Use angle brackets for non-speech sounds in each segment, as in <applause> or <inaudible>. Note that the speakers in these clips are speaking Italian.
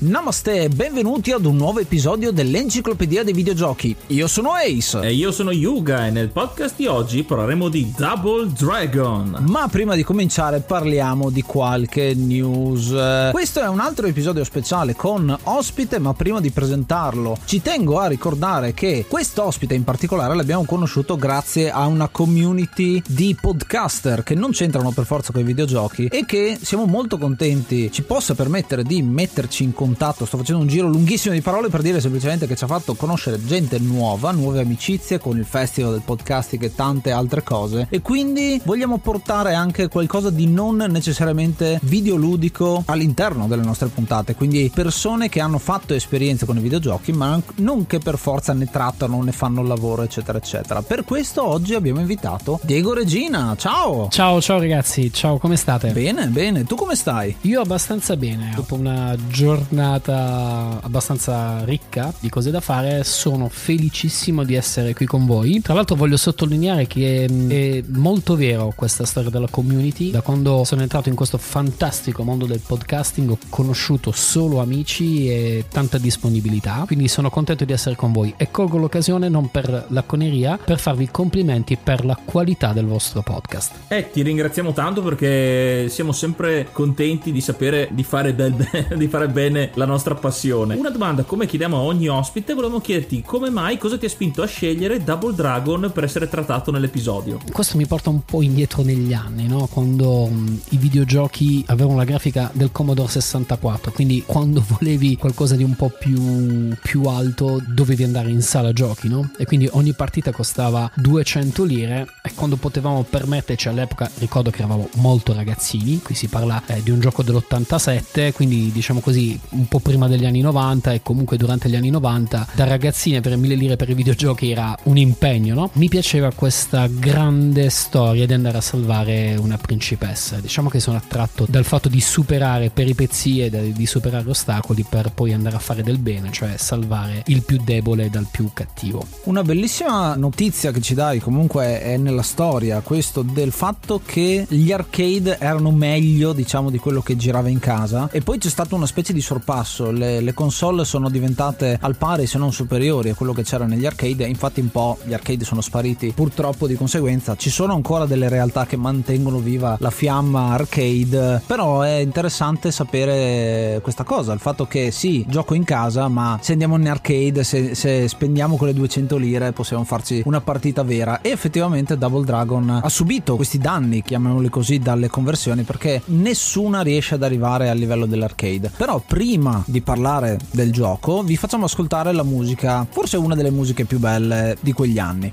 Namaste e benvenuti ad un nuovo episodio dell'Enciclopedia dei Videogiochi. Io sono Ace. E io sono Yuga e nel podcast di oggi parleremo di Double Dragon. Ma prima di cominciare parliamo di qualche news. Questo è un altro episodio speciale con ospite, ma prima di presentarlo ci tengo a ricordare che questo ospite in particolare l'abbiamo conosciuto grazie a una community di podcaster che non c'entrano per forza con i videogiochi e che siamo molto contenti ci possa permettere di metterci in contatto contatto, sto facendo un giro lunghissimo di parole per dire semplicemente che ci ha fatto conoscere gente nuova, nuove amicizie con il festival del podcasting e tante altre cose e quindi vogliamo portare anche qualcosa di non necessariamente videoludico all'interno delle nostre puntate, quindi persone che hanno fatto esperienze con i videogiochi ma non che per forza ne trattano, ne fanno il lavoro eccetera eccetera. Per questo oggi abbiamo invitato Diego Regina, ciao! Ciao ciao ragazzi, ciao come state? Bene, bene, tu come stai? Io abbastanza bene, dopo una giornata giornata abbastanza ricca di cose da fare. Sono felicissimo di essere qui con voi. Tra l'altro voglio sottolineare che è molto vero questa storia della community. Da quando sono entrato in questo fantastico mondo del podcasting ho conosciuto solo amici e tanta disponibilità. Quindi sono contento di essere con voi e colgo l'occasione non per la coneria, per farvi complimenti per la qualità del vostro podcast. Eh, ti ringraziamo tanto perché siamo sempre contenti di sapere di fare, del, <laughs> di fare bene la nostra passione. Una domanda come chiediamo a ogni ospite, volevamo chiederti come mai, cosa ti ha spinto a scegliere Double Dragon per essere trattato nell'episodio? Questo mi porta un po' indietro negli anni, no? quando um, i videogiochi avevano la grafica del Commodore 64, quindi quando <laughs> volevi qualcosa di un po' più, più alto dovevi andare in sala giochi, no? E quindi ogni partita costava 200 lire e quando potevamo permetterci all'epoca, ricordo che eravamo molto ragazzini, qui si parla eh, di un gioco dell'87, quindi diciamo così un po' prima degli anni 90 e comunque durante gli anni 90 da ragazzine per mille lire per i videogiochi era un impegno, no? Mi piaceva questa grande storia di andare a salvare una principessa. Diciamo che sono attratto dal fatto di superare peripezie, di superare ostacoli per poi andare a fare del bene, cioè salvare il più debole dal più cattivo. Una bellissima notizia che ci dai comunque è nella storia, questo del fatto che gli arcade erano meglio, diciamo, di quello che girava in casa e poi c'è stata una specie di sorpresa passo, le, le, console sono diventate al pari se non superiori a quello che c'era negli arcade, infatti un po' gli arcade sono spariti purtroppo di conseguenza, ci sono ancora delle realtà che mantengono viva la fiamma arcade, però è interessante sapere questa cosa, il fatto che sì, gioco in casa, ma se andiamo in arcade, se, se spendiamo quelle 200 lire possiamo farci una partita vera. E effettivamente Double Dragon ha subito questi danni, chiamiamoli così, dalle conversioni perché nessuna riesce ad arrivare al livello dell'arcade, però prima prima di parlare del gioco vi facciamo ascoltare la musica, forse una delle musiche più belle di quegli anni.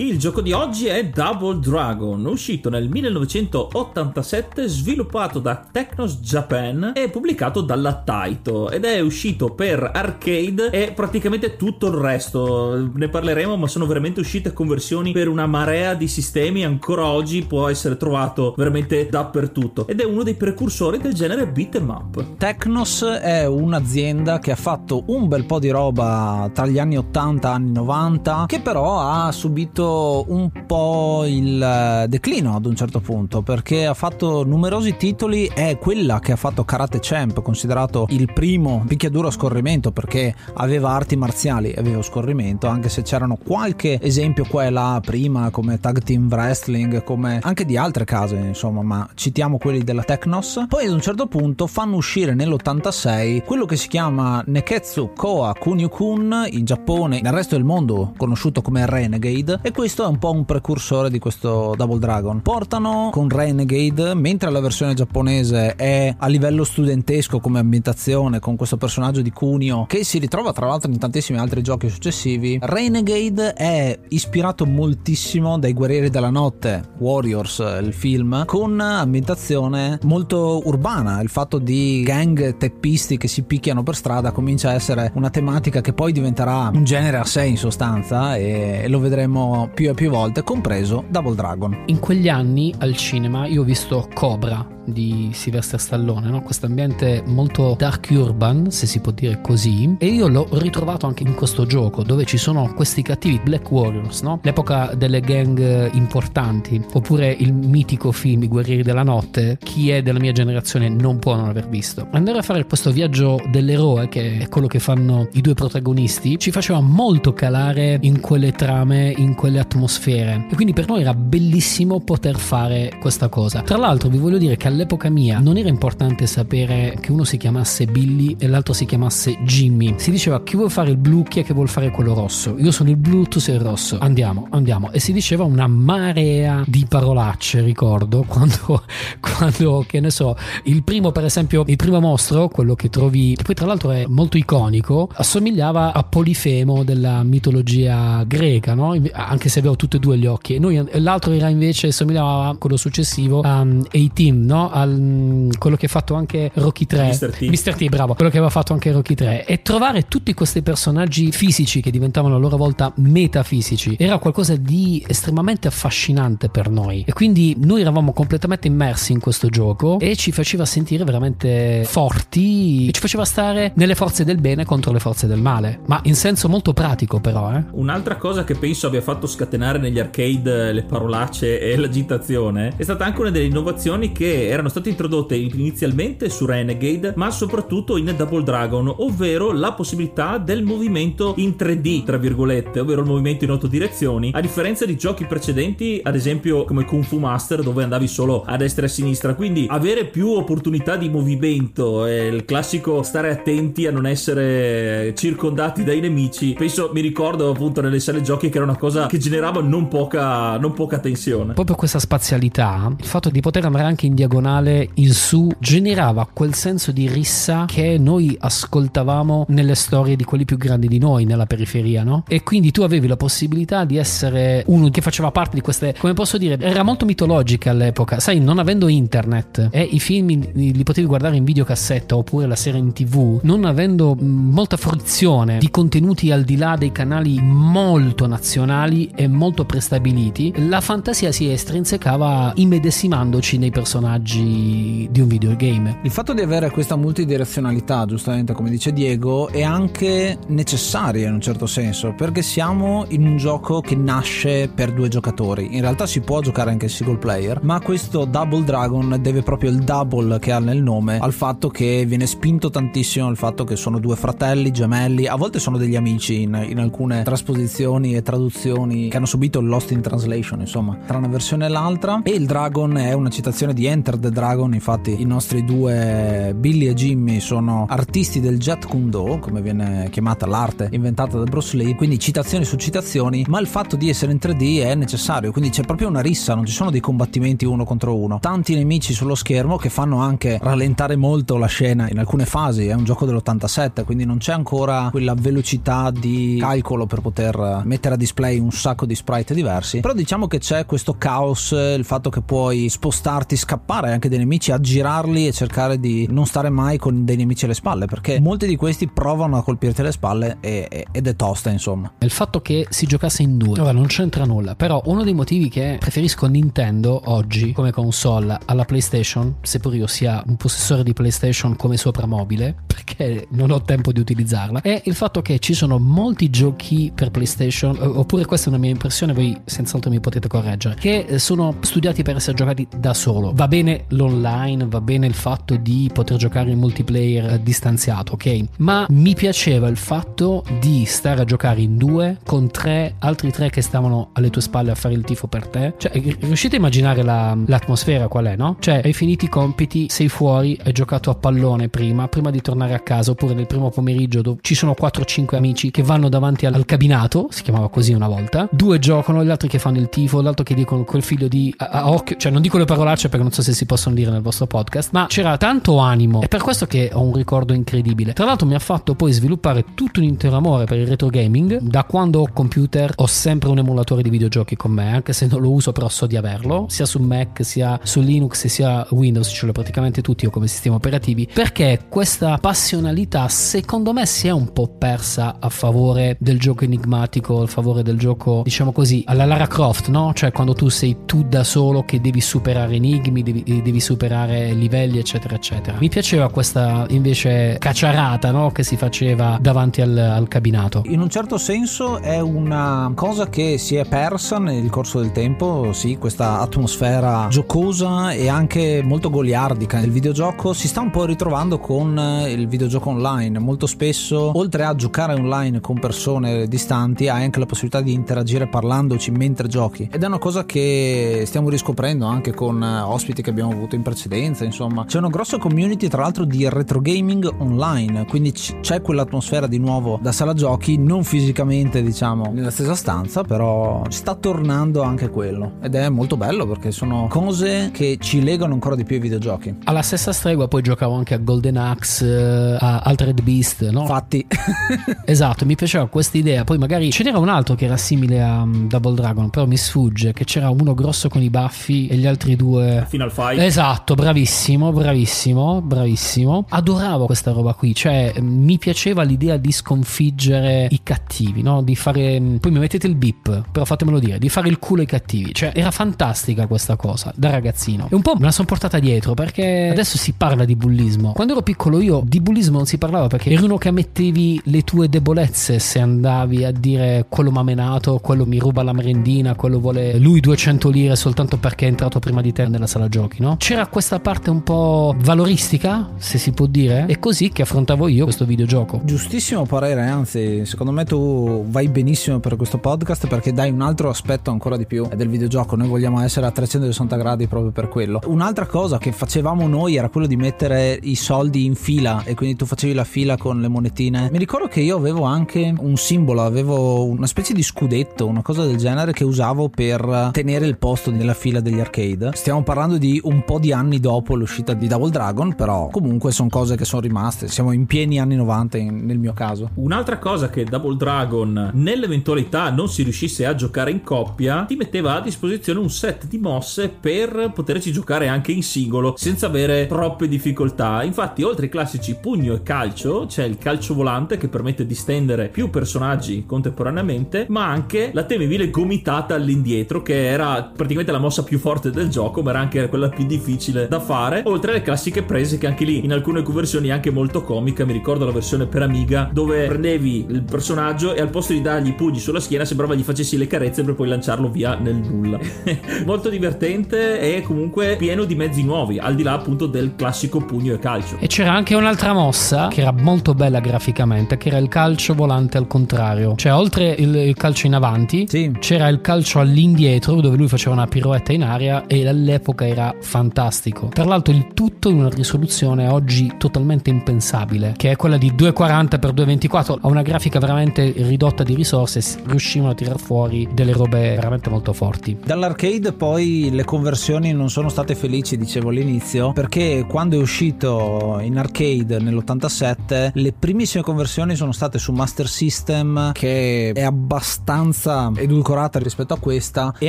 Il gioco di oggi è Double Dragon, uscito nel 1987, sviluppato da Technos Japan e pubblicato dalla Taito ed è uscito per arcade e praticamente tutto il resto. Ne parleremo, ma sono veramente uscite conversioni per una marea di sistemi, ancora oggi può essere trovato veramente dappertutto ed è uno dei precursori del genere beat em up. Technos è un'azienda che ha fatto un bel po' di roba tra gli anni 80 e anni 90 che però ha subito un po' il eh, declino ad un certo punto perché ha fatto numerosi titoli è quella che ha fatto Karate Champ considerato il primo picchiaduro a scorrimento perché aveva arti marziali aveva scorrimento anche se c'erano qualche esempio qua e là prima come tag team wrestling come anche di altre case insomma ma citiamo quelli della Technos. Poi ad un certo punto fanno uscire nell'86 quello che si chiama Neketsu Koa Kunio-kun in Giappone nel resto del mondo conosciuto come Renegade e questo è un po' un precursore di questo Double Dragon. Portano con Renegade, mentre la versione giapponese è a livello studentesco come ambientazione, con questo personaggio di Kunio che si ritrova tra l'altro in tantissimi altri giochi successivi, Renegade è ispirato moltissimo dai Guerrieri della Notte, Warriors, il film, con ambientazione molto urbana. Il fatto di gang teppisti che si picchiano per strada comincia a essere una tematica che poi diventerà un genere a sé in sostanza e lo vedremo più e più volte, compreso Double Dragon. In quegli anni al cinema io ho visto Cobra di Sylvester Stallone, no? questo ambiente molto dark urban, se si può dire così, e io l'ho ritrovato anche in questo gioco dove ci sono questi cattivi Black Warriors, no? l'epoca delle gang importanti, oppure il mitico film I Guerrieri della Notte, chi è della mia generazione non può non aver visto. Andare a fare questo viaggio dell'eroe, che è quello che fanno i due protagonisti, ci faceva molto calare in quelle trame, in quelle atmosfere, e quindi per noi era bellissimo poter fare questa cosa. Tra l'altro vi voglio dire che all'epoca mia non era importante sapere che uno si chiamasse Billy e l'altro si chiamasse Jimmy. Si diceva chi vuole fare il blu, chi è che vuole fare quello rosso. Io sono il blu, tu sei il rosso. Andiamo, andiamo. E si diceva una marea di parolacce, ricordo, <laughs> quando, quando che ne so, il primo per esempio, il primo mostro, quello che trovi, che poi tra l'altro è molto iconico, assomigliava a Polifemo della mitologia greca, no? Anche se aveva tutti e due gli occhi. E noi, l'altro era invece, assomigliava a quello successivo a um, A-Team, no? Al, mm, quello che ha fatto anche Rocky 3 Mr. T. Mr. T, bravo, quello che aveva fatto anche Rocky 3 e trovare tutti questi personaggi fisici che diventavano a loro volta metafisici era qualcosa di estremamente affascinante per noi e quindi noi eravamo completamente immersi in questo gioco e ci faceva sentire veramente forti e ci faceva stare nelle forze del bene contro le forze del male ma in senso molto pratico però eh. Un'altra cosa che penso abbia fatto scatenare negli arcade le parolacce e l'agitazione è stata anche una delle innovazioni che erano state introdotte inizialmente su Renegade, ma soprattutto in Double Dragon, ovvero la possibilità del movimento in 3D, tra virgolette, ovvero il movimento in otto direzioni, a differenza di giochi precedenti, ad esempio come Kung Fu Master, dove andavi solo a destra e a sinistra. Quindi avere più opportunità di movimento e il classico stare attenti a non essere circondati dai nemici. Penso, mi ricordo appunto nelle sale giochi che era una cosa che generava non poca, non poca tensione. Proprio questa spazialità, il fatto di poter andare anche in diagonale in su generava quel senso di rissa che noi ascoltavamo nelle storie di quelli più grandi di noi nella periferia, no? E quindi tu avevi la possibilità di essere uno che faceva parte di queste, come posso dire, era molto mitologica all'epoca, sai, non avendo internet e i film li potevi guardare in videocassetta oppure la serie in tv, non avendo molta fruizione di contenuti al di là dei canali molto nazionali, e molto prestabiliti, la fantasia si estrinsecava immedesimandoci nei personaggi di un videogame. Il fatto di avere questa multidirezionalità, giustamente come dice Diego, è anche necessaria in un certo senso, perché siamo in un gioco che nasce per due giocatori. In realtà si può giocare anche single player, ma questo Double Dragon deve proprio il double che ha nel nome al fatto che viene spinto tantissimo al fatto che sono due fratelli gemelli, a volte sono degli amici in, in alcune trasposizioni e traduzioni che hanno subito Lost in Translation, insomma, tra una versione e l'altra. E il Dragon è una citazione di Enter the Dragon, infatti i nostri due Billy e Jimmy sono artisti del Jet Kundo, come viene chiamata l'arte inventata da Bruce Lee, quindi citazioni su citazioni, ma il fatto di essere in 3D è necessario, quindi c'è proprio una rissa, non ci sono dei combattimenti uno contro uno. Tanti nemici sullo schermo che fanno anche rallentare molto la scena in alcune fasi, è un gioco dell'87, quindi non c'è ancora quella velocità di calcolo per poter mettere a display un sacco di sprite diversi, però diciamo che c'è questo caos, il fatto che puoi spostarti, scappare anche dei nemici, aggirarli e cercare di non stare mai con dei nemici alle spalle, perché molti di questi provano a colpirti alle spalle e, ed è tosta insomma. Il fatto che si giocasse in due, ora non c'entra nulla, però uno dei motivi che preferisco Nintendo oggi come console alla PlayStation, seppur io sia un possessore di PlayStation come sopramobile, <laughs> perché non ho tempo di utilizzarla, è il fatto che ci sono molti giochi per PlayStation, oppure questa è una mia impressione, voi senz'altro mi potete correggere, che sono studiati per essere giocati da solo. Va bene l'online, va bene il fatto di poter giocare in multiplayer distanziato, ok? Ma mi piaceva il fatto di stare a giocare in due con tre altri tre che stavano alle tue spalle a fare il tifo per te. Cioè, riuscite a immaginare la, l'atmosfera qual è, no? Cioè, hai finito i compiti, sei fuori, hai giocato a pallone prima, prima di tornare a casa, oppure nel primo pomeriggio dove ci sono 4-5 amici che vanno davanti al, al cabinato, si chiamava così una volta, due giocano, gli altri che fanno il tifo, l'altro che dicono quel figlio di a, a occhio, cioè non dico le parolacce perché non so se si possono dire nel vostro podcast, ma c'era tanto animo, è per questo che ho un ricordo incredibile. Tra l'altro mi ha fatto poi sviluppare tutto un intero amore per il retro gaming, da quando ho computer ho sempre un emulatore di videogiochi con me, anche se non lo uso però so di averlo, sia su Mac, sia su Linux, sia Windows, ce l'ho praticamente tutti io come sistema operativi, perché questa passionalità secondo me si è un po' persa a favore del gioco enigmatico, a favore del gioco, diciamo così, alla Lara Croft, no? Cioè quando tu sei tu da solo che devi superare enigmi, devi, devi superare livelli, eccetera, eccetera. Mi piaceva questa invece cacciarata, no? Che si faceva davanti al, al cabinato. In un certo senso è una cosa che si è persa nel corso del tempo, sì, questa atmosfera giocosa e anche molto goliardica nel videogioco si sta un po' ritrovando con il videogioco online. Molto spesso, oltre a giocare online con persone distanti, hai anche la possibilità di interagire parlandoci mentre giochi. Ed è una cosa che stiamo riscoprendo anche con ospiti che abbiamo avuto in precedenza. Insomma, c'è una grossa community, tra l'altro, di retro gaming online. Quindi c'è quell'atmosfera di nuovo da sala giochi, non fisicamente, diciamo, nella stessa stanza, però sta tornando anche quello. Ed è molto bello perché sono cose che ci legano ancora di più ai videogiochi. Alla stessa stregua poi giocavo anche a Golden Axe, a Altered Beast, no? Infatti. <laughs> esatto, mi piaceva questa idea. Poi magari ce n'era un altro che era simile a um, Double Dragon, però mi sfugge, che c'era uno grosso con i baffi e gli altri due... Final Fight. Esatto, bravissimo, bravissimo, bravissimo. Adoravo questa roba qui, cioè mi piaceva l'idea di sconfiggere i cattivi, no? Di fare... Poi mi mettete il bip, però fatemelo dire, di fare il culo ai cattivi. Cioè era fantastica questa cosa da ragazzino. E un po' me la sono portata dietro perché adesso si parla di bullismo. Quando ero piccolo io di bullismo non si parlava perché eri uno che ammettevi le tue debolezze se andavi a dire quello m'ha menato, quello mi ruba la merendina, quello vuole lui 200 lire soltanto perché è entrato prima di te nella sala giochi, no? C'era questa parte un po' valoristica, se si può dire, è così che affrontavo io questo videogioco. Giustissimo parere, anzi, secondo me tu vai benissimo per questo podcast perché dai un altro aspetto ancora di più del videogioco. Noi vogliamo essere a 360 gradi proprio per quello. Un'altra cosa che facevamo noi era quello di mettere i soldi in fila e quindi tu facevi la fila con le monetine. Mi ricordo che io avevo anche un simbolo, avevo una specie di scudetto, una cosa del genere che usavo per tenere il posto nella fila degli arcade. Stiamo parlando di un po' di anni dopo l'uscita di Double Dragon, però comunque sono cose che sono rimaste. Siamo in pieni anni 90 in, nel mio caso. Un'altra cosa che Double Dragon, nell'eventualità non si riuscisse a giocare in coppia, ti metteva a disposizione un set di mosse per poterci giocare anche in singolo senza avere troppe difficoltà. Infatti, oltre ai classici pugno e calcio, c'è il calcio volante che permette di stendere più personaggi contemporaneamente, ma anche anche la temibile gomitata all'indietro, che era praticamente la mossa più forte del gioco, ma era anche quella più difficile da fare. Oltre alle classiche prese, che anche lì in alcune conversioni anche molto comica. Mi ricordo la versione per Amiga, dove prendevi il personaggio e al posto di dargli i pugni sulla schiena, sembrava gli facessi le carezze per poi lanciarlo via nel nulla. <laughs> molto divertente e comunque pieno di mezzi nuovi, al di là appunto del classico pugno e calcio. E c'era anche un'altra mossa che era molto bella graficamente, che era il calcio volante al contrario. Cioè, oltre il, il calcio in avanti, Sì. c'era il calcio all'indietro, dove lui faceva una pirouetta in aria e all'epoca era fantastico. Tra l'altro, il tutto in una risoluzione oggi totalmente impensabile, che è quella di 240x224, a una grafica veramente ridotta di risorse, riuscivano a tirar fuori delle robe veramente molto forti. Dall'arcade poi le conversioni non sono state felici, dicevo all'inizio, perché quando è uscito in arcade nell'87 le primissime conversioni sono state su Master System che è abbastanza edulcorata rispetto a questa e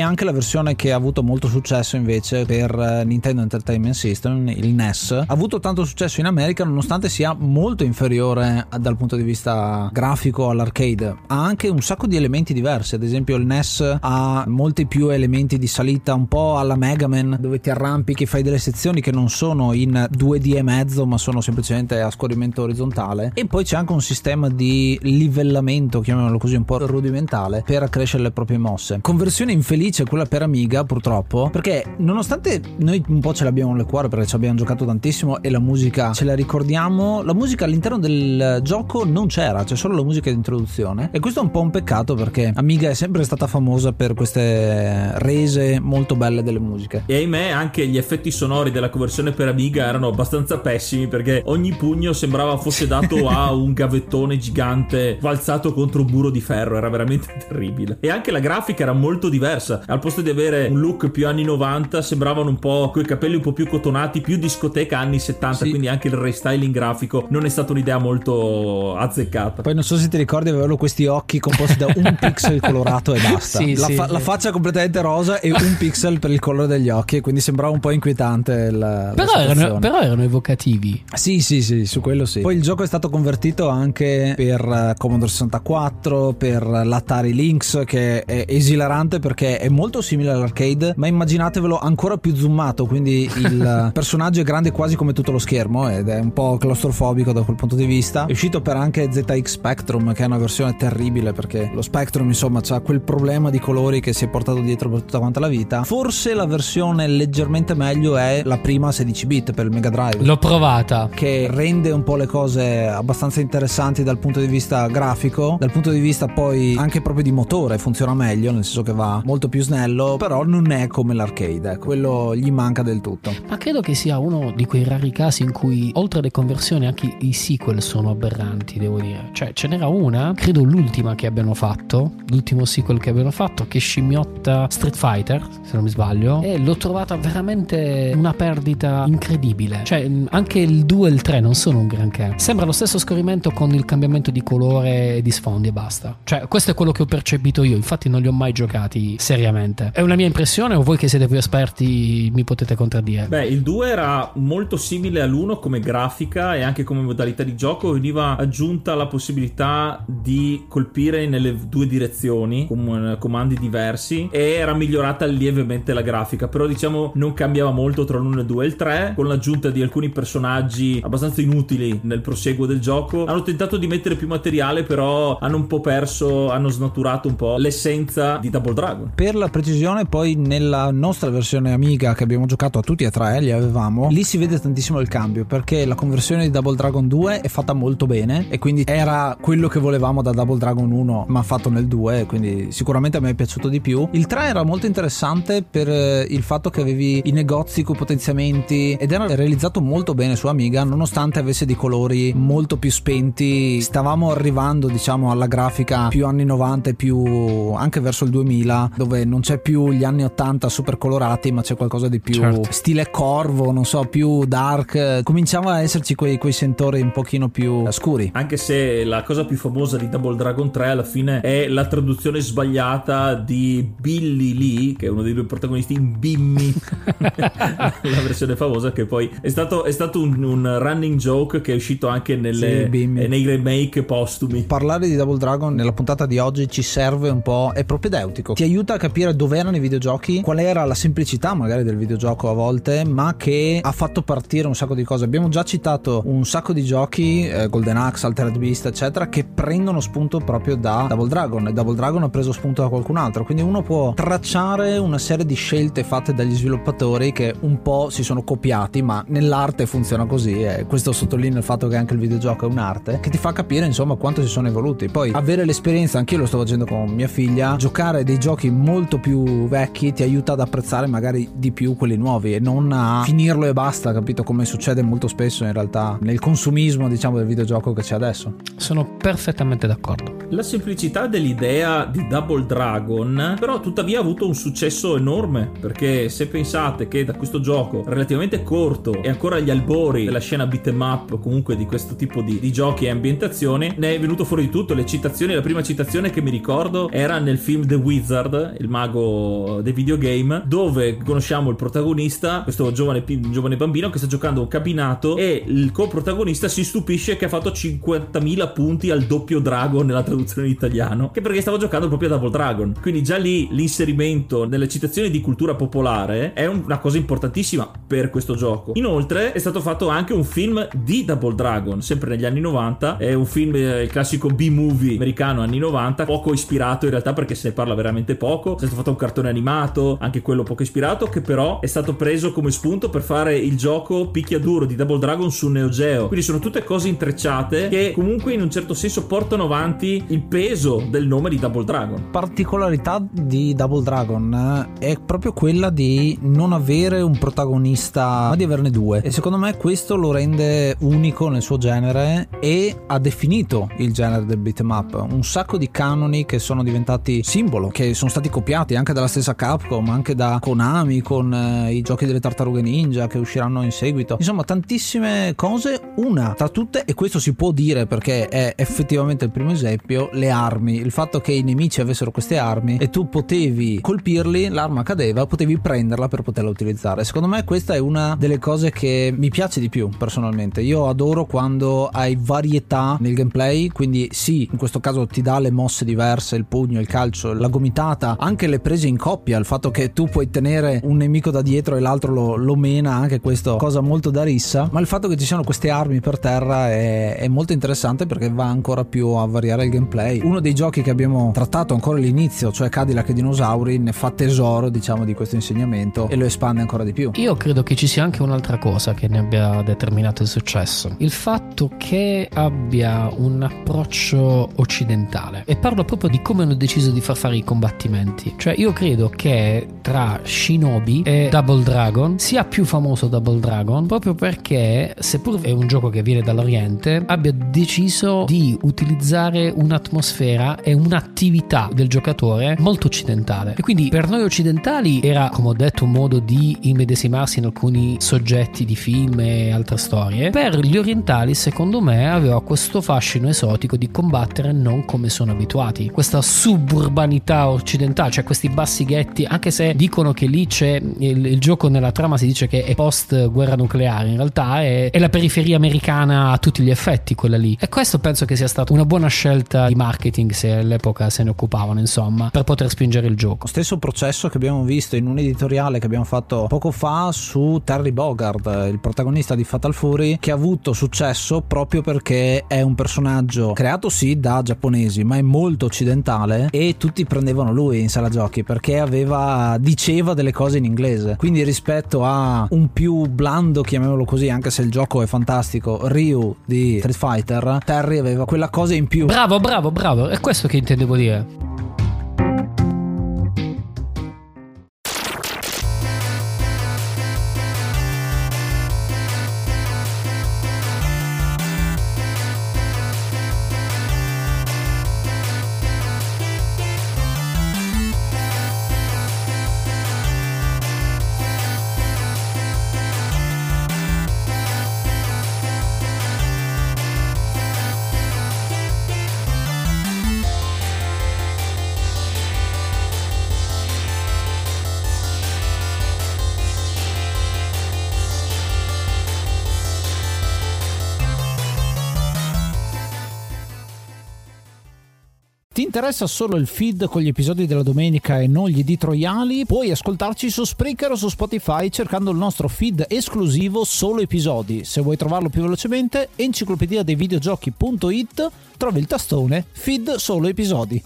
anche la versione che ha avuto molto successo invece per eh, Nintendo Entertainment System, il NES, ha avuto tanto successo in America nonostante sia molto inferiore dal punto di vista grafico all'arcade. Ha anche un sacco di elementi diversi, ad esempio il NES ha molti più elementi di salita un po' alla Mega Man dove ti arrampichi e fai delle sezioni che non sono in 2D e mezzo ma sono semplicemente a scorrimento orizzontale e poi c'è anche un sistema di livellamento chiamiamolo così un po' rudimentale per accrescere le proprie mosse. Conversione infelice quella per Amiga purtroppo perché nonostante noi un po' ce l'abbiamo nel cuore perché ci abbiamo giocato tantissimo e la musica ce la ricordiamo la musica all'interno del gioco non c'era c'è solo la musica di introduzione. E questo è un po' un peccato perché Amiga è sempre stata famosa per queste rese molto belle delle musiche. E ahimè anche gli effetti sonori della conversione per Amiga erano abbastanza pessimi perché ogni pugno sembrava fosse dato <laughs> a un gavettone gigante valzato contro un muro di ferro, era veramente terribile. E anche la grafica era molto diversa, al posto di avere un look più anni 90 sembravano un po' coi capelli un po' più cotonati, più discoteca anni 70, Sì. quindi anche il restyling grafico non è stata un'idea molto azzeccata. Poi non so se ti ricordi, avevano questi occhi composti da un <laughs> pixel colorato e basta. Sì, la, sì, fa- sì. la faccia completamente rosa e un pixel per il colore degli occhi, e quindi sembrava un po' inquietante. il- la Però erano, situazione. però erano evocativi. Sì, sì, sì, su quello sì. Poi il gioco è stato convertito anche per eh, Commodore 64, per l'Atari Lynx, che è esilarante perché è molto simile all'arcade, ma immaginatevelo ancora più zoomato, quindi il <laughs> personaggio è grande quasi come tutto lo schermo ed è un po' claustrofobico da quel punto di vista. È uscito per anche ZX Spectrum, che è una versione terribile perché lo Spectrum, insomma, ha quel problema di colori che si è portato dietro per tutta quanta la vita. Forse la versione leggermente meglio è la prima 16 bit per il Mega Drive L'ho provata. che rende un po' le cose abbastanza interessanti dal punto di vista grafico, dal punto di vista poi anche proprio di motore funziona meglio, nel senso che va molto più snello, però non è come l'arcade, eh, quello gli manca del tutto. Ma credo che sia uno di quei rari casi in cui, oltre alle conversioni, anche i sequel sono aberranti, devo dire. Cioè, ce n'era una, credo l'ultima che abbiano fatto, l'ultimo sequel che abbiano fatto, che scimmiotta Street Fighter, se non mi sbaglio, e l'ho trovata veramente una perdita incredibile. Cioè, anche il 2 e il 3 non sono un granché. Sembra lo stesso scorrimento con il cambiamento di colore e di sfondi e basta. Cioè, questo è quello che ho percepito io, infatti non li ho mai giocati seriamente. È una mia impressione o voi che siete più esperti mi potete contraddire? Beh, il 2 era molto simile all'1 come grafica e anche come modalità di gioco. Veniva aggiunta la possibilità di colpire nelle due direzioni con comandi diversi e era migliorata lievemente la grafica. Però, diciamo, non cambiava molto tra l'1 e il 2 e il 3. Con l'aggiunta di alcuni personaggi abbastanza inutili nel proseguo del gioco. Hanno tentato di mettere più materiale, però hanno un po' perso, hanno snaturato un po' l'essenza di Double Dragon. Per la precisione, poi nella nostra versione Amiga che abbiamo giocato a tutti e tre, li avevamo, lì si vede tantissimo il cambio perché la conversione di Double Dragon 2 è fatta molto bene e quindi era quello che volevamo da Double Dragon 1 ma fatto nel 2, quindi sicuramente a me è piaciuto di più. Il 3 era molto interessante per eh, il fatto che avevi i negozi con potenziamenti ed era realizzato molto bene su Amiga nonostante avesse dei colori molto più spenti. Stavamo arrivando, diciamo, alla grafica più anni 90 e più anche verso il 2000 dove non c'è più gli anni 80 super colorati ma c'è qualcosa di più Certo. stile corvo, non so, più dark. Cominciava a esserci quei, quei sentori un pochino più scuri. Anche se la cosa più famosa di Double Dragon 3 alla fine è la traduzione sbagliata di Billy Lee, che è uno dei due protagonisti in Bimmy, <laughs> la versione famosa che poi è stato, è stato un, un running joke che è uscito anche nelle- Sì, eh, nei remake postumi. Parlare di Double Dragon nella puntata di oggi ci serve serve un po', è propedeutico, ti aiuta a capire dove erano i videogiochi, qual era la semplicità magari del videogioco a volte, ma che ha fatto partire un sacco di cose. Abbiamo già citato un sacco di giochi, eh, Golden Axe, Altered Beast, eccetera, che prendono spunto proprio da Double Dragon e Double Dragon ha preso spunto da qualcun altro, quindi uno può tracciare una serie di scelte fatte dagli sviluppatori che un po' si sono copiati, ma nell'arte funziona così e questo sottolinea il fatto che anche il videogioco è un'arte che ti fa capire insomma quanto si sono evoluti. Poi avere l'esperienza, anch'io lo sto facendo con mia figlia, giocare dei giochi molto più vecchi ti aiuta ad apprezzare magari di più quelli nuovi e non a finirlo e basta, capito? Come succede molto spesso in realtà nel consumismo, diciamo, del videogioco che c'è adesso. Sono perfettamente d'accordo. La semplicità dell'idea di Double Dragon, però tuttavia ha avuto un successo enorme, perché se pensate che da questo gioco relativamente corto e ancora agli albori della scena beat'em up, comunque di questo tipo di, di giochi e ambientazioni, ne è venuto fuori di tutto. Le citazioni, la prima citazione che mi ricordo era nel film The Wizard, il mago dei videogame, dove conosciamo il protagonista, questo giovane, giovane bambino che sta giocando un cabinato e il coprotagonista si stupisce che ha fatto 50.000 punti al doppio dragon nella traduzione in italiano, che perché stava giocando proprio a Double Dragon. Quindi già lì l'inserimento nelle citazioni di cultura popolare è una cosa importantissima per questo gioco. Inoltre è stato fatto anche un film di Double Dragon, sempre negli anni 90, è un film, eh, il classico B-movie americano anni 90, poco ispirato in realtà perché se ne parla veramente poco, è stato fatto un cartone animato, anche quello poco ispirato, che però è stato preso come spunto per fare il gioco picchiaduro di Double Dragon su Neo Geo. Quindi sono tutte cose intrecciate che comunque in un certo senso portano avanti il peso del nome di Double Dragon. Particolarità di Double Dragon eh, è proprio quella di non avere un protagonista, ma di averne due. E secondo me questo lo rende unico nel suo genere e ha definito il genere del beat'em up. Un sacco di canoni che sono diventati simbolo, che sono stati copiati anche dalla stessa Capcom, anche da Konami con eh, i giochi delle tartarughe ninja che usciranno in seguito. Insomma, tantissime cose. Una tra tutte, e questo si può dire perché è effettivamente il primo esempio, le armi. Il fatto che i nemici avessero queste armi e tu potevi colpirli, l'arma cadeva, potevi prenderla per poterla utilizzare. Secondo me questa è una delle cose che mi piace di più personalmente. Io adoro quando hai varietà nel gameplay, quindi sì, in questo caso ti dà le mosse diverse, il pugno, il calcio, la gomitata, anche le prese in coppia, il fatto che tu puoi tenere un nemico da dietro e l'altro lo, lo mena, anche questo cosa molto da rissa, ma il fatto che ci siano queste armi per terra è, è molto interessante perché va ancora più a variare il gameplay. Uno dei giochi che abbiamo trattato ancora all'inizio, cioè Cadillac e Dinosauri, ne fa tesoro, diciamo, di questo insegnamento e lo espande ancora di più. Io credo che ci sia anche un'altra cosa che ne abbia determinato il successo. Il fatto che abbia un approccio occidentale. E parlo proprio di come hanno deciso di far fare i combattimenti. Cioè, io credo che tra Shinobi e Double Dragon sia più famoso Double Dragon proprio perché, seppur è un gioco che viene dall'Oriente, abbia deciso di utilizzare un'atmosfera e un'attività del giocatore molto occidentale. E quindi per noi occidentali era, come ho detto, un modo di immedesimarsi in alcuni soggetti di film e altre storie. Per gli orientali, secondo me, aveva questo fascino esotico di combattere non come sono abituati. Questa suburbanità occidentale, cioè questi bassi ghetti, anche se dicono che lì c'è il, il gioco nella trama si dice che è post guerra nucleare, in realtà è, è la periferia americana a tutti gli effetti quella lì. E questo penso che sia stata una buona scelta di marketing se all'epoca se ne occupavano, insomma, per poter spingere il gioco. Stesso processo che abbiamo visto in un editoriale che abbiamo fatto poco fa su Terry Bogard, il protagonista di Fatal Fury, che ha avuto successo proprio perché è un personaggio creato sì da giapponesi, ma è molto occidentale e tutti prendevano lui in sala giochi perché aveva diceva delle cose in inglese. Quindi rispetto a un più blando, chiamiamolo così, anche se il gioco è fantastico, Ryu di Street Fighter, Terry aveva quella cosa in più. Bravo, bravo, bravo, è questo che intendevo dire. Interessa solo il feed con gli episodi della domenica e non gli editoriali? Puoi ascoltarci su Spreaker o su Spotify cercando il nostro feed esclusivo solo episodi. Se vuoi trovarlo più velocemente, enciclopedia dei videogiochi.it trovi il tastone feed solo episodi.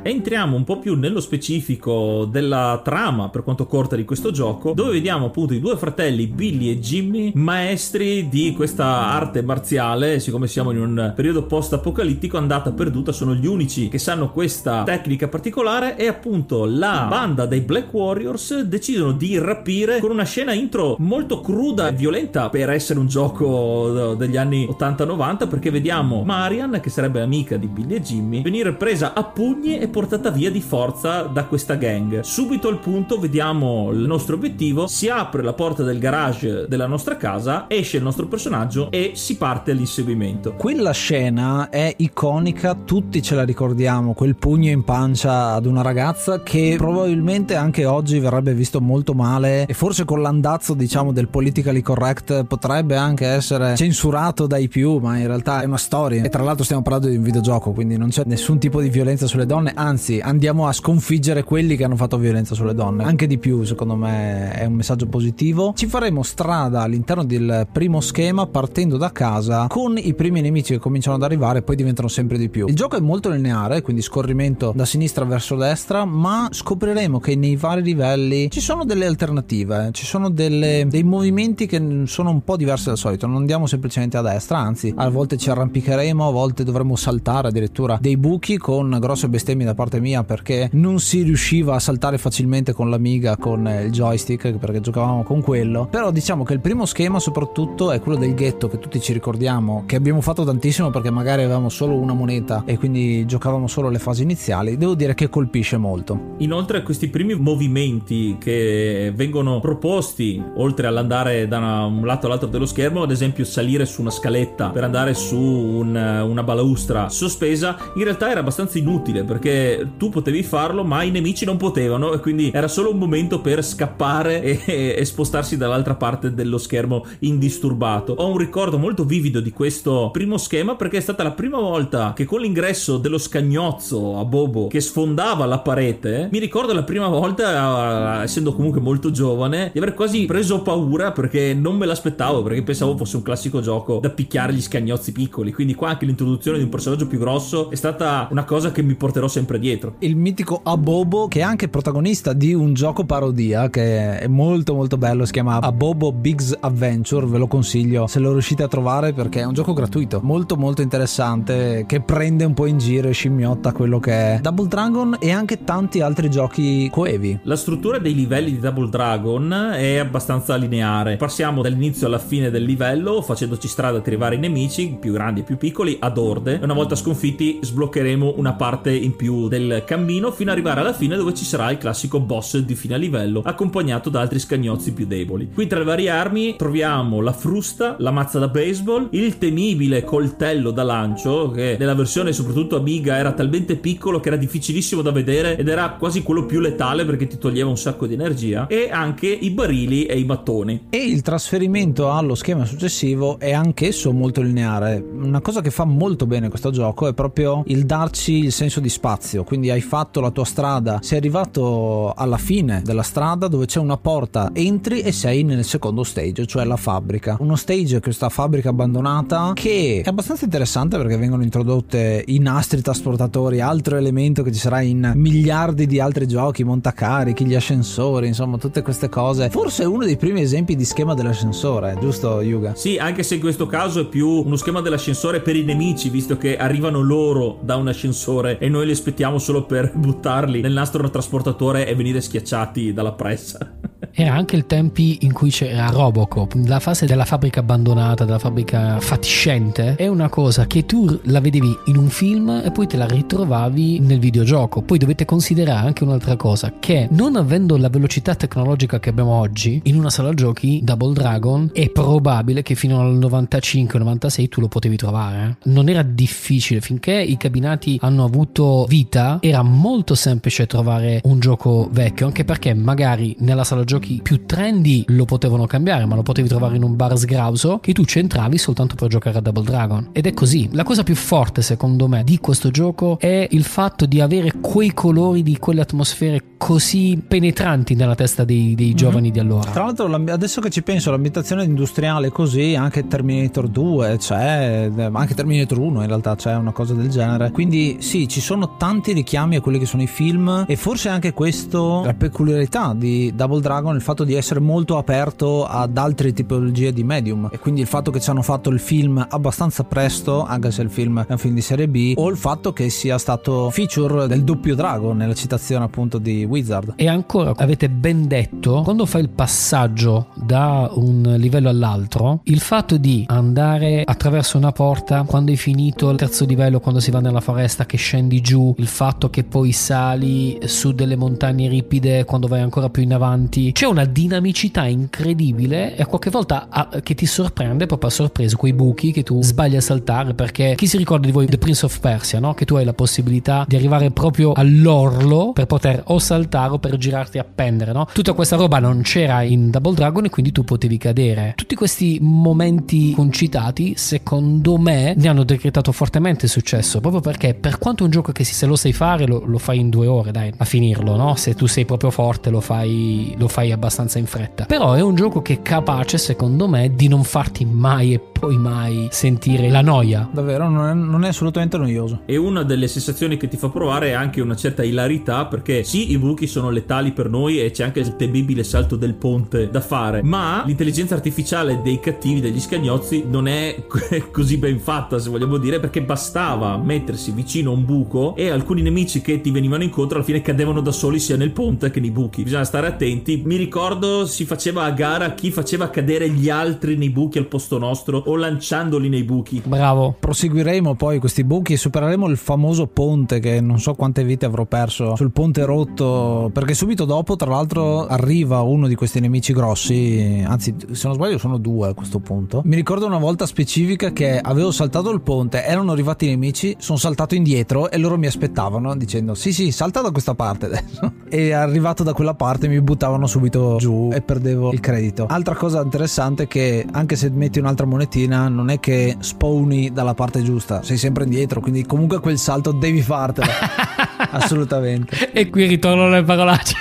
Entriamo un po' più nello specifico della trama per quanto corta di questo gioco, dove vediamo appunto i due fratelli Billy e Jimmy, maestri di questa arte marziale, siccome siamo in un periodo post-apocalittico, andata perduta, sono gli unici che sanno questa tecnica particolare e appunto la banda dei Black Warriors decidono di rapire con una scena intro molto cruda e violenta per essere un gioco degli anni 80-90 perché vediamo Marian, che sarebbe amica di Billy e Jimmy, venire presa a pugni e portata via di forza da questa gang. Subito al punto vediamo il nostro obiettivo, si apre la porta del garage della nostra casa, esce il nostro personaggio e si parte all'inseguimento. Quella scena è iconica, tutti ce la ricordiamo, quel pugno in pancia ad una ragazza che probabilmente anche oggi verrebbe visto molto male e forse con l'andazzo diciamo del politically correct potrebbe anche essere censurato dai più, ma in realtà è una storia e tra l'altro stiamo parlando di un videogioco, quindi non c'è nessun tipo di violenza sulle donne, anzi andiamo a sconfiggere quelli che hanno fatto violenza sulle donne. Anche di più, secondo me, è un messaggio positivo. Ci faremo strada all'interno del primo schema partendo da casa con i primi nemici che cominciano ad arrivare e poi diventano sempre di più. Il gioco è molto lineare, quindi scorrimento da sinistra verso destra, ma scopriremo che nei vari livelli ci sono delle alternative, ci sono delle, dei movimenti che sono un po' diversi dal solito. Non andiamo semplicemente a destra, anzi, a volte ci arrampicheremo, a volte dovremo saltare addirittura dei buchi con grosse bestemmie da parte mia perché non si riusciva a saltare facilmente con l'Amiga con il joystick perché giocavamo con quello. Però diciamo che il primo schema soprattutto è quello del ghetto che tutti ci ricordiamo che abbiamo fatto tantissimo perché magari avevamo solo una moneta e quindi giocavamo solo le fasi iniziali. Devo dire che colpisce molto. Inoltre questi primi movimenti che vengono proposti oltre all'andare da un lato all'altro dello schermo ad esempio salire su una scaletta per andare su un, una balaustra sospesa in realtà era abbastanza inutile perché tu potevi farlo, ma i nemici non potevano, e quindi era solo un momento per scappare e, e spostarsi dall'altra parte dello schermo indisturbato. Ho un ricordo molto vivido di questo primo schema perché è stata la prima volta che con l'ingresso dello scagnozzo a Bobo che sfondava la parete, mi ricordo la prima volta, essendo comunque molto giovane, di aver quasi preso paura perché non me l'aspettavo, perché pensavo fosse un classico gioco da picchiare gli scagnozzi piccoli. Quindi qua anche l'introduzione di un personaggio più grosso è stata una cosa che mi porterò sempre sempre dietro. Il mitico Abobo, che è anche protagonista di un gioco parodia che è molto molto bello, si chiama Abobo Big's Adventure, ve lo consiglio se lo riuscite a trovare perché è un gioco gratuito, molto molto interessante, che prende un po' in giro e scimmiotta quello che è Double Dragon e anche tanti altri giochi coevi. La struttura dei livelli di Double Dragon è abbastanza lineare, passiamo dall'inizio alla fine del livello facendoci strada per arrivare i nemici, più grandi e più piccoli, ad orde, e una volta sconfitti sbloccheremo una parte in più del cammino fino ad arrivare alla fine dove ci sarà il classico boss di fine livello accompagnato da altri scagnozzi più deboli. Qui tra le varie armi troviamo la frusta, la mazza da baseball, il temibile coltello da lancio che nella versione soprattutto Amiga era talmente piccolo che era difficilissimo da vedere ed era quasi quello più letale perché ti toglieva un sacco di energia e anche i barili e i mattoni. E il trasferimento allo schema successivo è anch'esso molto lineare. Una cosa che fa molto bene questo gioco è proprio il darci il senso di spazio spazio, quindi hai fatto la tua strada, sei arrivato alla fine della strada dove c'è una porta, entri e sei nel secondo stage, cioè la fabbrica. Uno stage questa fabbrica abbandonata che è abbastanza interessante perché vengono introdotte i nastri trasportatori, altro elemento che ci sarà in miliardi di altri giochi, montacarichi, gli ascensori, insomma tutte queste cose. Forse è uno dei primi esempi di schema dell'ascensore, giusto Yuga? Sì, anche se in questo caso è più uno schema dell'ascensore per i nemici, visto che arrivano loro da un ascensore e noi li aspettiamo aspettiamo solo per buttarli nel nastro trasportatore e venire schiacciati dalla pressa. Era anche il tempi in cui c'era Robocop, la fase della fabbrica abbandonata, della fabbrica fatiscente, è una cosa che tu la vedevi in un film e poi te la ritrovavi nel videogioco. Poi dovete considerare anche un'altra cosa, che non avendo la velocità tecnologica che abbiamo oggi, in una sala giochi Double Dragon è probabile che fino al 95-96 tu lo potevi trovare. Non era difficile, finché i cabinati hanno avuto vita, era molto semplice trovare un gioco vecchio, anche perché magari nella sala giochi videogiochi più trendy lo potevano cambiare, ma lo potevi trovare in un bar sgrauso che tu centravi soltanto per giocare a Double Dragon. Ed è così. La cosa più forte, secondo me, di questo gioco è il fatto di avere quei colori di quelle atmosfere così penetranti nella testa dei, dei mhm. giovani mm-hmm. di allora. Tra l'altro, adesso che ci penso, l'ambientazione industriale così, anche Terminator 2 c'è, anche Terminator 1 in realtà c'è una cosa del genere. Quindi sì, ci sono tanti richiami a quelli che sono i film e forse anche questo, la peculiarità di Double Dragon, il fatto di essere molto aperto ad altre tipologie di medium e quindi il fatto che ci hanno fatto il film abbastanza presto, anche se il film è un film di serie B, o il fatto che sia stato feature del doppio drago nella citazione appunto di Wizard. E ancora, avete ben detto, quando fai il passaggio da un livello all'altro, il fatto di andare attraverso una porta quando hai finito il terzo livello, quando si va nella foresta, che scendi giù, il fatto che poi sali su delle montagne ripide quando vai ancora più in avanti, c'è una dinamicità incredibile e qualche volta a, che ti sorprende proprio a sorpresa quei buchi che tu sbagli a saltare perché chi si ricorda di voi The Prince of Persia, no? Che tu hai la possibilità di arrivare proprio all'orlo per poter o saltare o per girarti a pendere, no? Tutta questa roba non c'era in Double Dragon e quindi tu potevi cadere. Tutti questi momenti concitati, secondo me, ne hanno decretato fortemente successo, proprio perché per quanto un gioco che se lo sai fare lo, lo fai in due ore, dai, a finirlo, no? Se tu sei proprio forte lo fai, lo fai abbastanza in fretta. Però è un gioco che è capace, secondo me, di non farti mai e poi mai sentire la noia. Davvero, non è, non è assolutamente noioso. E una delle sensazioni che ti fa provare è anche una certa ilarità, perché sì, i buchi sono letali per noi e c'è anche il temibile salto del ponte da fare, ma l'intelligenza artificiale dei cattivi, degli scagnozzi, non è <laughs> così ben fatta, se vogliamo dire, perché bastava mettersi vicino a un buco e alcuni nemici che ti venivano incontro alla fine cadevano da soli sia nel ponte che nei buchi. Bisogna stare attenti. Mi ricordo si faceva a gara chi faceva cadere gli altri nei buchi al posto nostro o lanciandoli nei buchi. Bravo. Proseguiremo poi questi buchi e supereremo il famoso ponte che non so quante vite avrò perso sul ponte rotto perché subito dopo tra l'altro arriva uno di questi nemici grossi, anzi se non sbaglio sono due a questo punto. Mi ricordo una volta specifica che avevo saltato il ponte, erano arrivati i nemici, sono saltato indietro e loro mi aspettavano dicendo sì sì salta da questa parte adesso. <laughs> E arrivato da quella parte mi buttavano subito giù e perdevo il credito. Altra cosa interessante è che anche se metti un'altra monetina non è che spawni dalla parte giusta, sei sempre indietro, quindi comunque quel salto devi fartelo. <laughs> Assolutamente. E qui ritorno alle parolacce.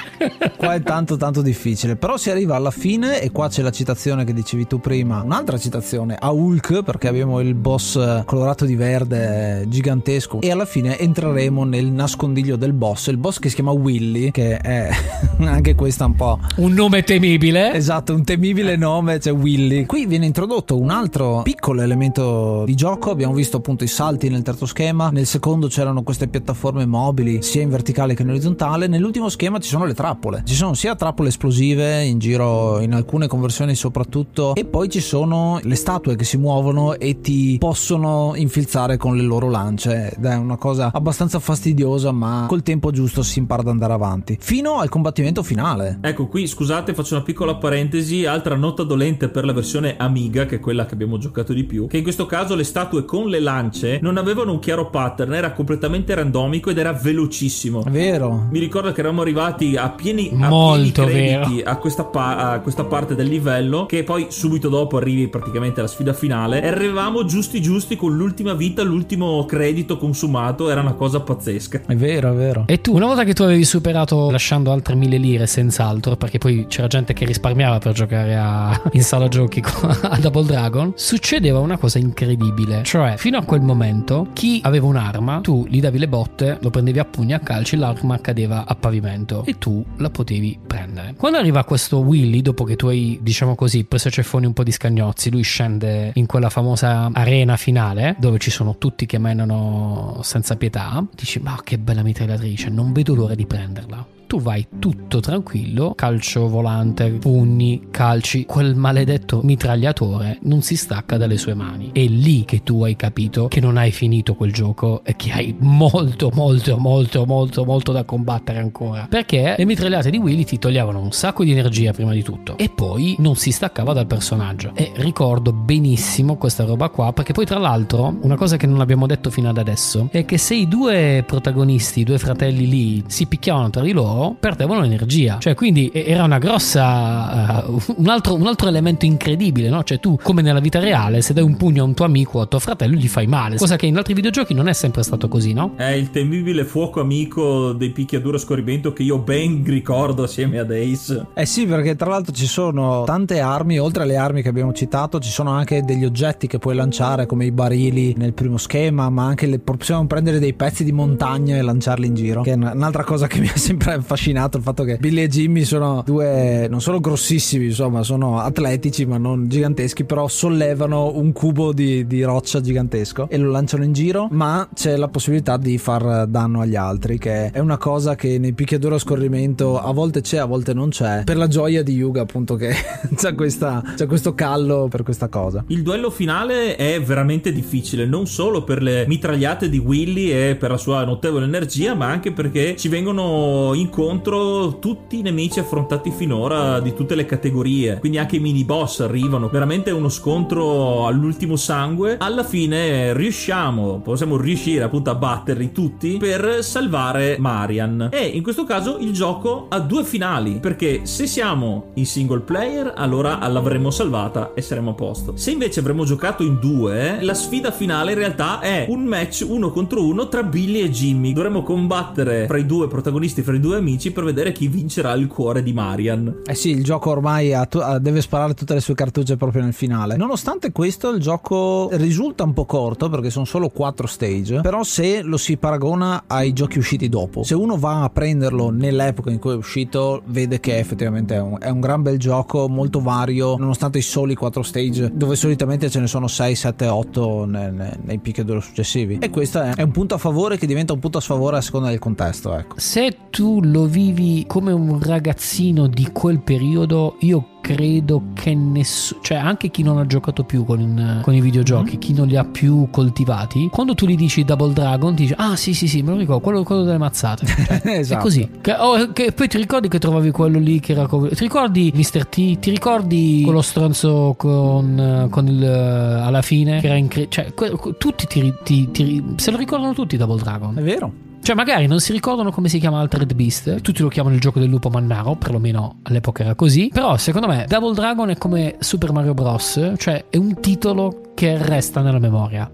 Qua è tanto tanto difficile, però si arriva alla fine e qua c'è la citazione che dicevi tu prima, un'altra citazione a Hulk perché abbiamo il boss colorato di verde gigantesco. E alla fine entreremo nel nascondiglio del boss, il boss che si chiama Willy, che è <laughs> anche questa un po' un nome temibile. Esatto, un temibile nome, cioè Willy. Qui viene introdotto un altro piccolo elemento di gioco, abbiamo visto appunto i salti nel terzo schema, nel secondo c'erano queste piattaforme mobili sia in verticale che in orizzontale, nell'ultimo schema ci sono le trappole. Ci sono sia trappole esplosive in giro in alcune conversioni soprattutto e poi ci sono le statue che si muovono e ti possono infilzare con le loro lance ed è una cosa abbastanza fastidiosa ma col tempo giusto si impara ad andare avanti fino al combattimento finale. Ecco qui scusate faccio una piccola parentesi, altra nota dolente per la versione Amiga che è quella che abbiamo giocato di più, che in questo caso le statue con le lance non avevano un chiaro pattern, era completamente randomico ed era velocissimo. È vero. Mi ricordo che eravamo arrivati a pieni, Molto crediti a questa, pa- a questa, parte del livello che poi subito dopo arrivi praticamente alla sfida finale e arrivavamo giusti giusti con l'ultima vita, l'ultimo credito consumato, era una cosa pazzesca. È vero, è vero. E tu, una volta che tu avevi superato lasciando altre mille lire senz'altro, perché poi c'era gente che risparmiava per giocare a... <laughs> in sala giochi a Double Dragon, succedeva una cosa incredibile. Cioè, fino a quel momento, chi aveva un'arma, tu gli davi le botte, lo prendevi a pugni a calci, l'arma cadeva a pavimento e tu la potevi prendere. Quando arriva questo Willy, dopo che tu hai, diciamo così, preso ceffoni un po' di scagnozzi, lui scende in quella famosa arena finale dove ci sono tutti che menano senza pietà. Dici, ma che bella mitragliatrice, non vedo l'ora di prenderla tu vai tutto tranquillo, calcio volante, pugni, calci, quel maledetto mitragliatore non si stacca dalle sue mani. È lì che tu hai capito che non hai finito quel gioco e che hai molto, molto, molto, molto, molto da combattere ancora. Perché le mitragliate di Willy ti toglievano un sacco di energia prima di tutto e poi non si staccava dal personaggio. E ricordo benissimo questa roba qua perché poi tra l'altro una cosa che non abbiamo detto fino ad adesso è che se i due protagonisti, i due fratelli lì si picchiavano tra di loro, loro perdevano energia. Cioè, quindi era una grossa. Uh, un, altro, un, altro, elemento incredibile, no? Cioè, tu, come nella vita reale, se dai un pugno a un tuo amico o a tuo fratello, gli fai male. Cosa che in altri videogiochi non è sempre stato così, no? È il temibile fuoco amico dei picchiaduro a scorrimento che io ben ricordo assieme ad Ace. Eh sì, perché tra l'altro ci sono tante armi, oltre alle armi che abbiamo citato, ci sono anche degli oggetti che puoi lanciare, come i barili nel primo schema, ma anche le, possiamo prendere dei pezzi di montagna e lanciarli in giro. Che è un'altra cosa che mi ha sempre affascinato, il fatto che Billy e Jimmy sono due, non solo grossissimi, insomma, sono atletici ma non giganteschi, però sollevano un cubo di, di roccia gigantesco e lo lanciano in giro, ma c'è la possibilità di far danno agli altri, che è una cosa che nei picchiaduro a scorrimento a volte c'è, a volte non c'è, per la gioia di Yuga appunto che <laughs> c'è, questa, c'è questo callo per questa cosa. Il duello finale è veramente difficile, non solo per le mitragliate di Willy e per la sua notevole energia, ma anche perché ci vengono incontro tutti i nemici affrontati finora di tutte le categorie, quindi anche i mini boss arrivano, veramente uno scontro all'ultimo sangue. Alla fine riusciamo, possiamo riuscire appunto a batterli tutti per salvare Marian. E in questo caso il gioco ha due finali, perché se siamo in single player, allora l'avremmo salvata e saremo a posto. Se invece avremmo giocato in due, la sfida finale in realtà è un match uno contro uno tra Billy e Jimmy. Dovremmo combattere fra i due protagonisti, fra i due amici, per vedere chi vincerà il cuore di Marian. Eh sì, il gioco ormai ha tu- deve sparare tutte le sue cartucce proprio nel finale. Nonostante questo, il gioco risulta un po' corto perché sono solo 4 stage. Però, se lo si paragona ai giochi usciti dopo, se uno va a prenderlo nell'epoca in cui è uscito, vede che effettivamente è un, è un gran bel gioco, molto vario, nonostante i soli 4 stage, dove solitamente ce ne sono 6, 7, 8 nei, nei picchiaduro successivi. E questo è, è, un punto a favore che diventa un punto a sfavore a seconda del contesto. Ecco. Se tu lo vivi come un ragazzino di quel periodo, io credo che nessuno, cioè anche chi non ha giocato più con, con i videogiochi, mm-hmm. chi non li ha più coltivati, quando tu gli dici Double Dragon, ti dice ah sì sì sì, me lo ricordo, quello, quello delle mazzate. <laughs> Cioè, esatto. È così. Che, oh, che, poi ti ricordi che trovavi quello lì che era... Ti ricordi Mr. T? Ti ricordi quello stronzo con, con il... alla fine? Che era incredibile. Cioè, que, tutti ti, ti, ti, se lo ricordano tutti Double Dragon. È vero. Cioè, magari non si ricordano come si chiama Altered Beast. Tutti lo chiamano il gioco del lupo mannaro, perlomeno all'epoca era così. Però, secondo me, Double Dragon è come Super Mario Bros. Cioè, è un titolo che resta nella memoria.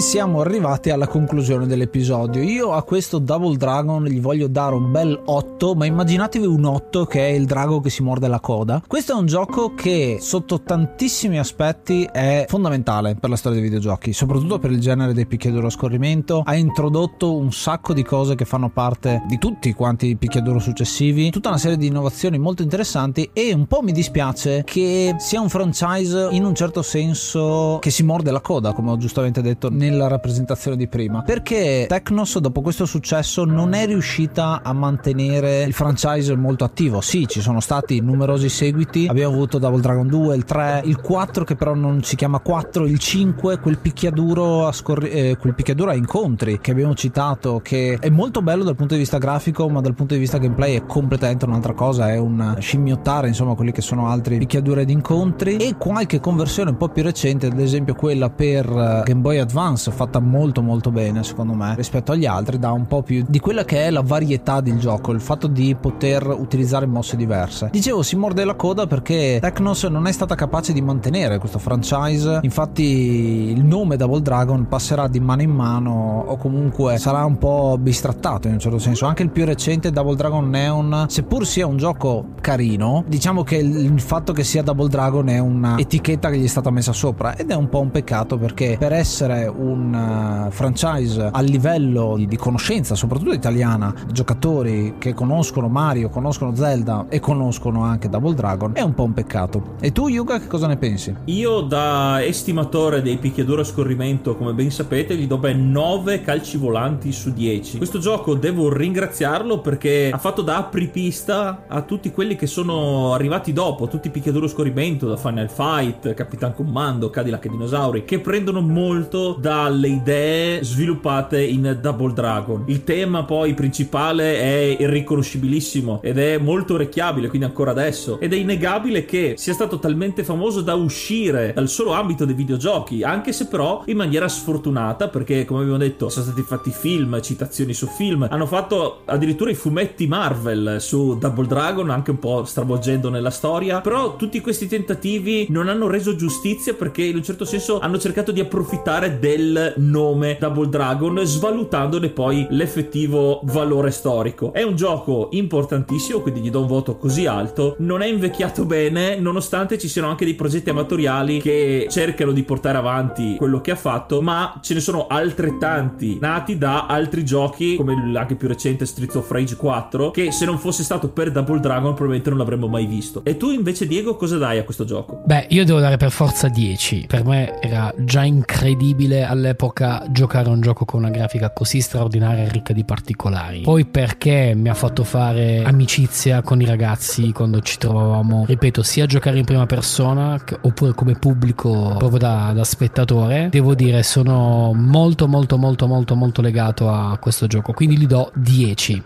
Siamo arrivati alla conclusione dell'episodio. Io a questo Double Dragon gli voglio dare un bel 8, ma immaginatevi un 8 che è il drago che si morde la coda. Questo è un gioco che sotto tantissimi aspetti è fondamentale per la storia dei videogiochi, soprattutto per il genere dei picchiaduro a scorrimento. Ha introdotto un sacco di cose che fanno parte di tutti quanti i picchiaduro successivi, tutta una serie di innovazioni molto interessanti e un po' mi dispiace che sia un franchise in un certo senso che si morde la coda, come ho giustamente detto nella rappresentazione di prima. Perché Technos, dopo questo successo, non è riuscita a mantenere il franchise molto attivo. Sì, ci sono stati numerosi seguiti. Abbiamo avuto Double Dragon 2, il 3, il 4, che però non si chiama 4, il 5, quel picchiaduro a, scorri- eh, quel picchiaduro a incontri che abbiamo citato, che è molto bello dal punto di vista grafico, ma dal punto di vista gameplay è completamente un'altra cosa. È un scimmiottare, insomma, quelli che sono altri picchiadure di incontri. E qualche conversione un po' più recente, ad esempio quella per eh, Game Boy Advance fatta molto molto bene secondo me rispetto agli altri dà un po' più di quella che è la varietà del gioco il fatto di poter utilizzare mosse diverse. Dicevo si morde la coda perché Technos non è stata capace di mantenere questo franchise. Infatti il nome Double Dragon passerà di mano in mano o comunque sarà un po' bistrattato in un certo senso. Anche il più recente Double Dragon Neon seppur sia un gioco carino diciamo che il fatto che sia Double Dragon è una etichetta che gli è stata messa sopra ed è un po' un peccato perché per essere un un uh, franchise a livello di, di, conoscenza, soprattutto italiana, giocatori che conoscono Mario, conoscono Zelda e conoscono anche Double Dragon, è un po' un peccato. E tu, Yuga, che cosa ne pensi? Io, da estimatore dei picchiaduro a scorrimento, come ben sapete, gli do ben 9 calci volanti su 10. Questo gioco devo ringraziarlo perché ha fatto da apripista a tutti quelli che sono arrivati dopo, tutti i picchiaduro a scorrimento, da Final Fight, Capitan Commando, Cadillac e Dinosauri, che prendono molto dalle idee sviluppate in Double Dragon. Il tema poi principale è irriconoscibilissimo ed è molto orecchiabile, quindi ancora adesso. Ed è innegabile che sia stato talmente famoso da uscire dal solo ambito dei videogiochi, anche se però in maniera sfortunata, perché come abbiamo detto sono stati fatti film, citazioni su film, hanno fatto addirittura i fumetti Marvel su Double Dragon, anche un po' stravolgendo nella storia, però tutti questi tentativi non hanno reso giustizia perché in un certo senso hanno cercato di approfittare del nome Double Dragon, svalutandone poi l'effettivo valore storico. È un gioco importantissimo, quindi gli do un voto così alto. Non è invecchiato bene, nonostante ci siano anche dei progetti amatoriali che cercano di portare avanti quello che ha fatto, ma ce ne sono altrettanti nati da altri giochi, come anche più recente Streets of Rage 4, che se non fosse stato per Double Dragon probabilmente non l'avremmo mai visto. E tu invece Diego cosa dai a questo gioco? Beh, io devo dare per forza 10. Per me era già incredibile all'epoca giocare un gioco con una grafica così straordinaria e ricca di particolari. Poi perché mi ha fatto fare amicizia con i ragazzi quando ci trovavamo, ripeto, sia a giocare in prima persona oppure come pubblico proprio da, da spettatore. Devo dire, sono molto molto molto molto molto legato a questo gioco, quindi gli do 10.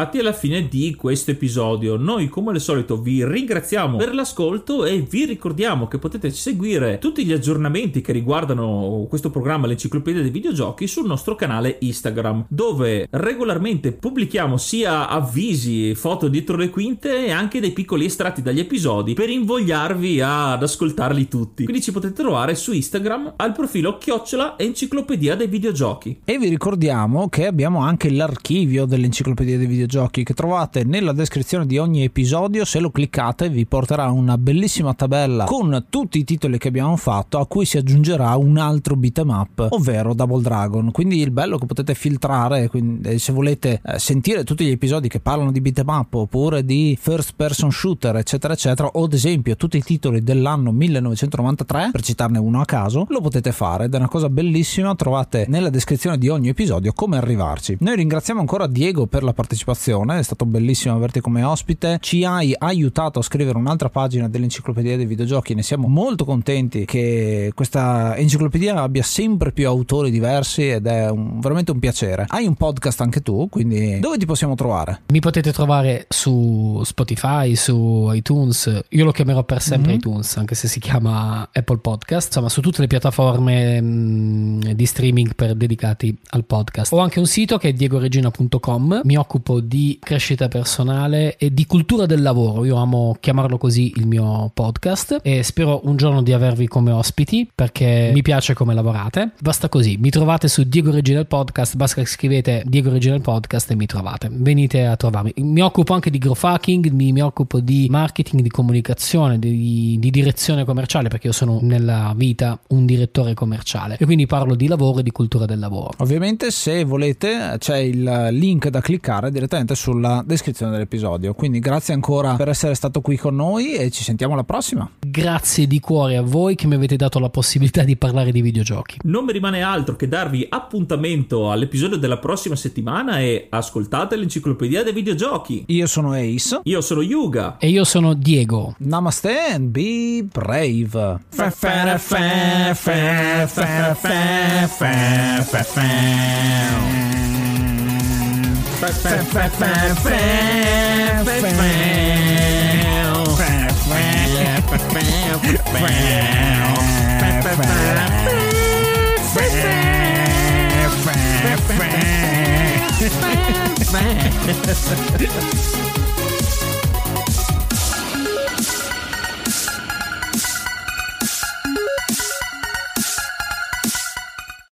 Arrivati alla fine di questo episodio. Noi, come al solito, vi ringraziamo per l'ascolto e vi ricordiamo che potete seguire tutti gli aggiornamenti che riguardano questo programma, l'Enciclopedia dei Videogiochi, sul nostro canale Instagram, dove regolarmente pubblichiamo sia avvisi, foto dietro le quinte e anche dei piccoli estratti dagli episodi per invogliarvi ad ascoltarli tutti. Quindi ci potete trovare su Instagram al profilo chiocciola Enciclopedia dei Videogiochi. E vi ricordiamo che abbiamo anche l'archivio dell'Enciclopedia dei videogiochi che trovate nella descrizione di ogni episodio. Se lo cliccate vi porterà una bellissima tabella con tutti i titoli che abbiamo fatto a cui si aggiungerà un altro beat'em up, ovvero Double Dragon. Quindi il bello che potete filtrare, quindi, eh, se volete eh, sentire tutti gli episodi che parlano di beat'em up oppure di first person shooter eccetera eccetera o ad esempio tutti i titoli dell'anno 1993 per citarne uno a caso, lo potete fare ed è una cosa bellissima, trovate nella descrizione di ogni episodio come arrivarci. Noi ringraziamo ancora Diego per la partecipazione, è stato bellissimo averti come ospite. Ci hai aiutato a scrivere un'altra pagina dell'enciclopedia dei videogiochi, ne siamo molto contenti che questa enciclopedia abbia sempre più autori diversi ed è un, veramente un piacere. Hai un podcast anche tu, quindi dove ti possiamo trovare? Mi potete trovare su Spotify, su iTunes, io lo chiamerò per sempre mm-hmm. iTunes, anche se si chiama Apple Podcast, insomma su tutte le piattaforme mh, mm, di streaming per dedicati al podcast. Ho anche un sito che è diegoregina.com, mi occupo occupo di crescita personale e di cultura del lavoro. Io amo chiamarlo così il mio podcast e spero un giorno di avervi come ospiti perché mi piace come lavorate. Basta così, mi trovate su Diego Original Podcast, basta che scrivete Diego Original Podcast e mi trovate. Venite a trovarmi. Mi occupo anche di growth hacking, mi, mi occupo di marketing, di comunicazione, di, di direzione commerciale perché io sono nella vita un direttore commerciale e quindi parlo di lavoro e di cultura del lavoro. Ovviamente se volete c'è il link da cliccare cercare precedente sulla descrizione dell'episodio. Quindi grazie ancora per essere stato qui con noi e ci sentiamo alla prossima. Grazie di cuore a voi che mi avete dato la possibilità di parlare di videogiochi. Non mi rimane altro che darvi appuntamento all'episodio della prossima settimana e ascoltate l'enciclopedia dei videogiochi. Io sono Ace. Io sono Yuga. E io sono Diego. Namaste and be brave. Fa fa fa fa fa fa fa fa fa Ha ha ha ha ha.